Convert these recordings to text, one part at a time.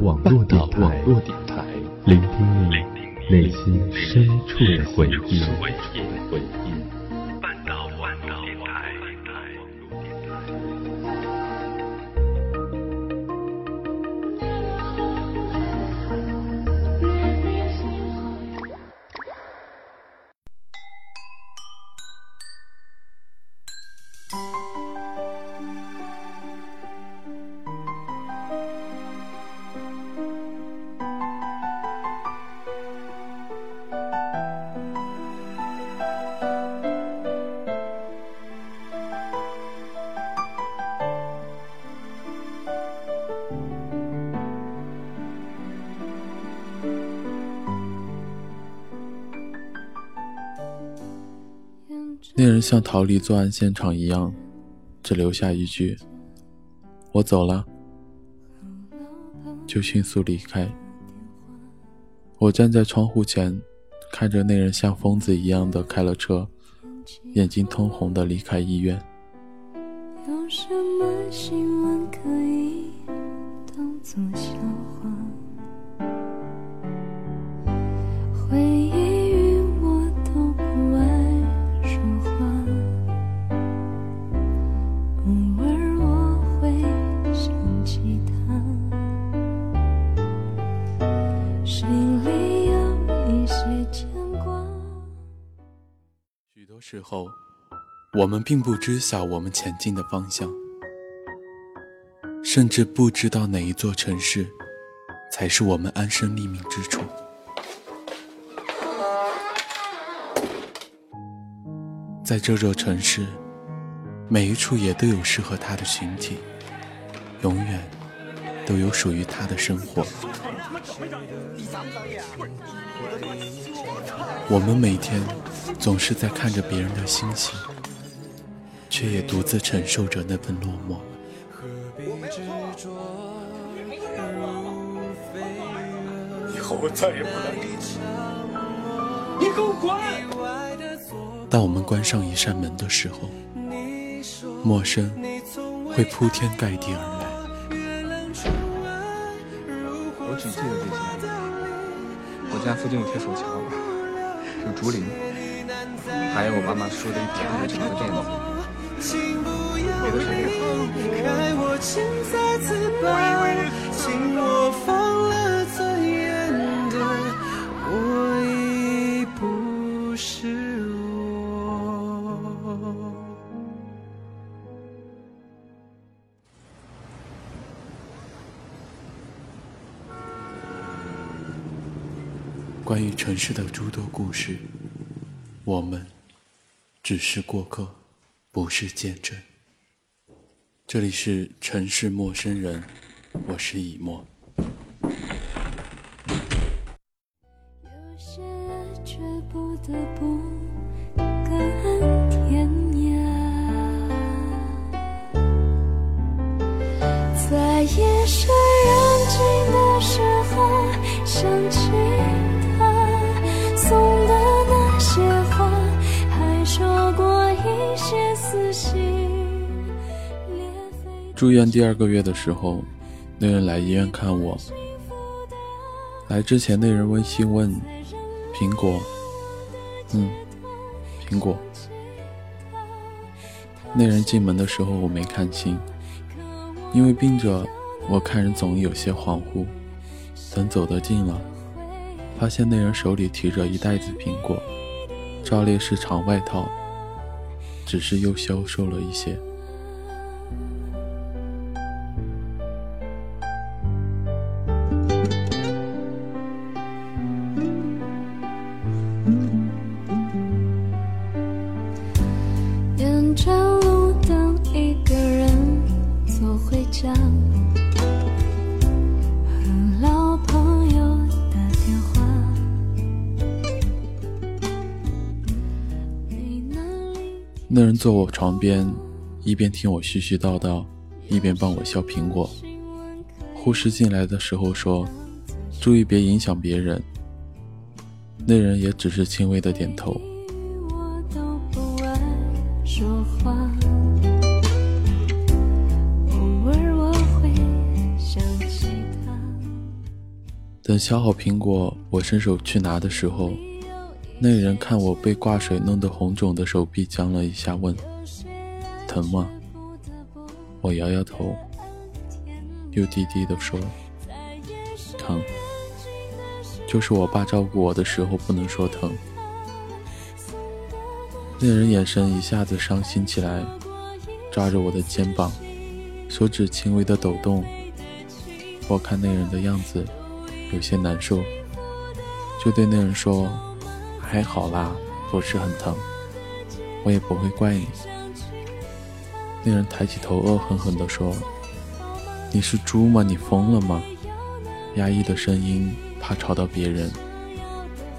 网络电台，聆听你内心深处的回忆。那人像逃离作案现场一样，只留下一句：“我走了。”就迅速离开。我站在窗户前，看着那人像疯子一样的开了车，眼睛通红的离开医院。有什么新闻可以当作笑话？候，我们并不知晓我们前进的方向，甚至不知道哪一座城市才是我们安身立命之处。在这座城市，每一处也都有适合他的群体，永远都有属于他的生活。我们每天。总是在看着别人的星星，却也独自承受着那份落寞。以后我再也不来你给我滚！当我们关上一扇门的时候，陌生会铺天盖地而来。我只记得这些。我家附近有铁索桥，有竹林。还有我妈妈说的一点二的这个垫子，别的谁关于城市的诸多故事，我们。只是过客，不是见证。这里是城市陌生人，我是以沫。住院第二个月的时候，那人来医院看我。来之前，那人微信问：“苹果？”嗯，苹果。那人进门的时候，我没看清，因为病着，我看人总有些恍惚。等走得近了，发现那人手里提着一袋子苹果，照例是长外套，只是又消瘦了一些。那人坐我床边，一边听我絮絮叨叨，一边帮我削苹果。护士进来的时候说：“注意别影响别人。”那人也只是轻微的点头。等削好苹果，我伸手去拿的时候，那人看我被挂水弄得红肿的手臂僵了一下，问：“疼吗？”我摇摇头，又低低的说：“疼。”就是我爸照顾我的时候不能说疼。那人眼神一下子伤心起来，抓着我的肩膀，手指轻微的抖动。我看那人的样子，有些难受，就对那人说：“还好啦，不是很疼，我也不会怪你。”那人抬起头，恶狠狠地说：“你是猪吗？你疯了吗？”压抑的声音。怕吵到别人，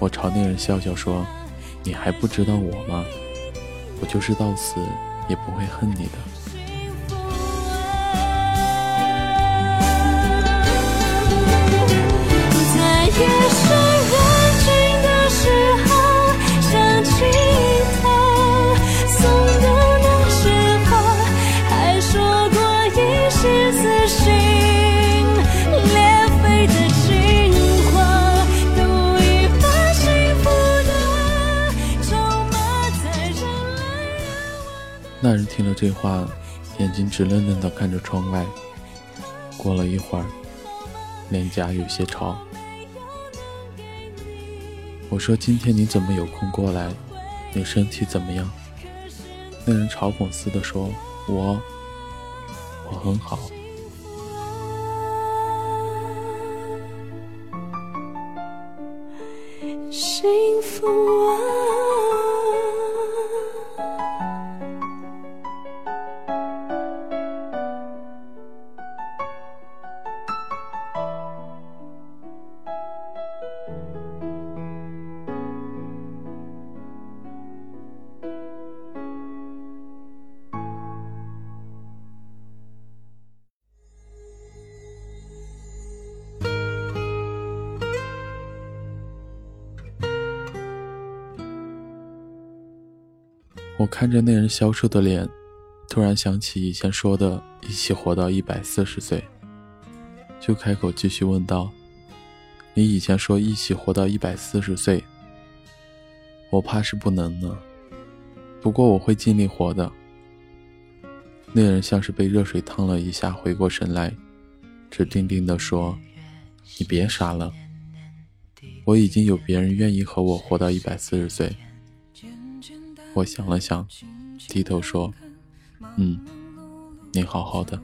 我朝那人笑笑说：“你还不知道我吗？我就是到死也不会恨你的。”那人听了这话，眼睛直愣愣地看着窗外。过了一会儿，脸颊有些潮。我说：“今天你怎么有空过来？你身体怎么样？”那人嘲讽似的说：“我，我很好。”幸福啊！我看着那人消瘦的脸，突然想起以前说的一起活到一百四十岁，就开口继续问道：“你以前说一起活到一百四十岁，我怕是不能呢。不过我会尽力活的。”那人像是被热水烫了一下，回过神来，只定定地说：“你别傻了，我已经有别人愿意和我活到一百四十岁。”我想了想，低头说：“嗯，你好好的。”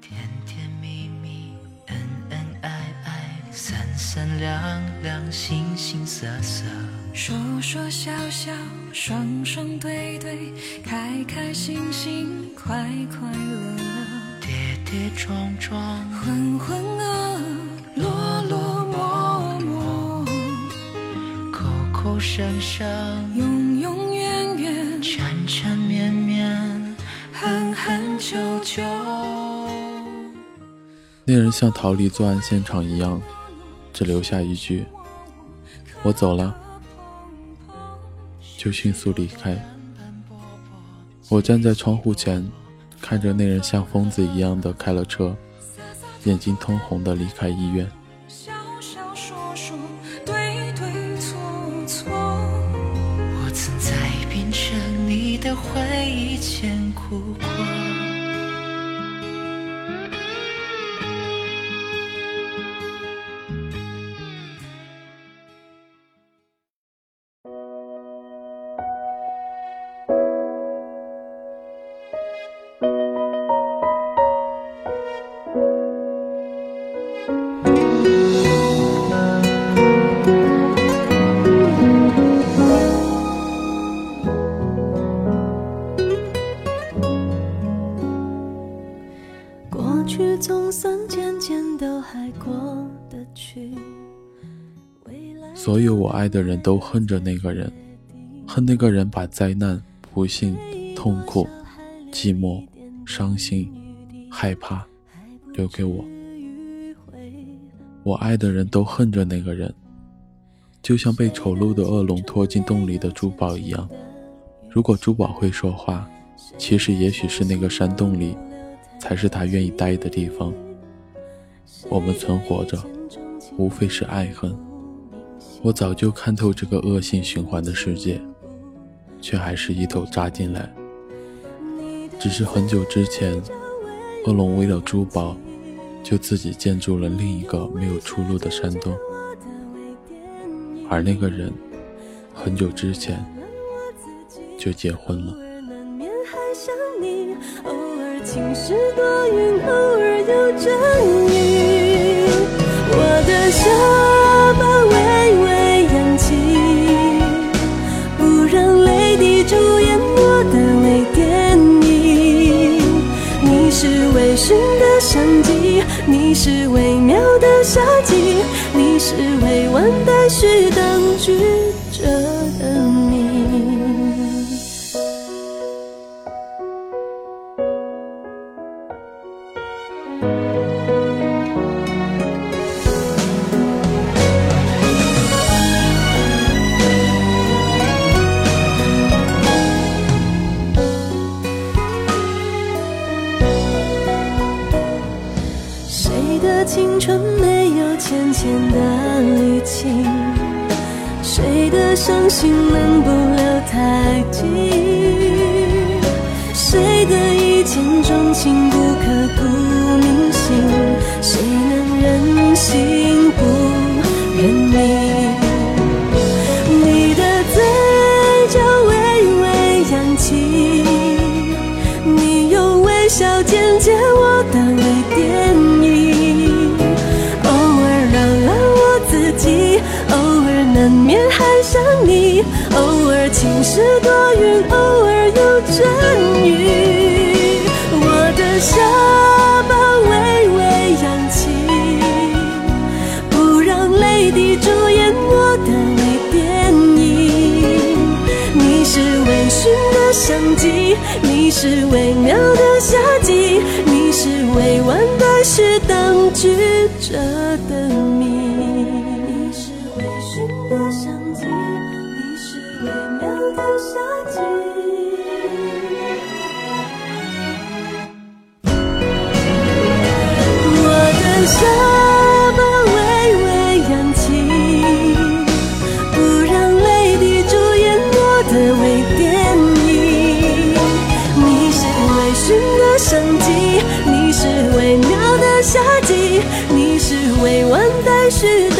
甜甜蜜蜜，恩恩爱爱，三三两两，形形色色，说说笑笑，双双对对，开开心心，快快乐乐，跌跌撞撞，浑浑噩噩，落落寞寞，口口声声。久久。那人像逃离作案现场一样，只留下一句：“我走了。”就迅速离开。我站在窗户前，看着那人像疯子一样的开了车，眼睛通红的离开医院。的回忆间哭的人都恨着那个人，恨那个人把灾难、不幸、痛苦、寂寞、伤心、害怕留给我。我爱的人都恨着那个人，就像被丑陋的恶龙拖进洞里的珠宝一样。如果珠宝会说话，其实也许是那个山洞里才是他愿意待的地方。我们存活着，无非是爱恨。我早就看透这个恶性循环的世界，却还是一头扎进来。只是很久之前，恶龙为了珠宝，就自己建筑了另一个没有出路的山洞。而那个人，很久之前就结婚了。我的下是微妙的夏季，你是未完待续等句情能不留太急？谁的一见钟情难免还想你，偶尔晴时多云，偶尔有阵雨。我的下巴微微扬起，不让泪滴主演我的微电影。你是微醺的相机，你是微妙的夏季，你是未完待续当局者的夏季。我的下巴微微扬起，不让泪滴主演我的微电影。你是微醺的相机，你是微妙的夏季，你是未完待续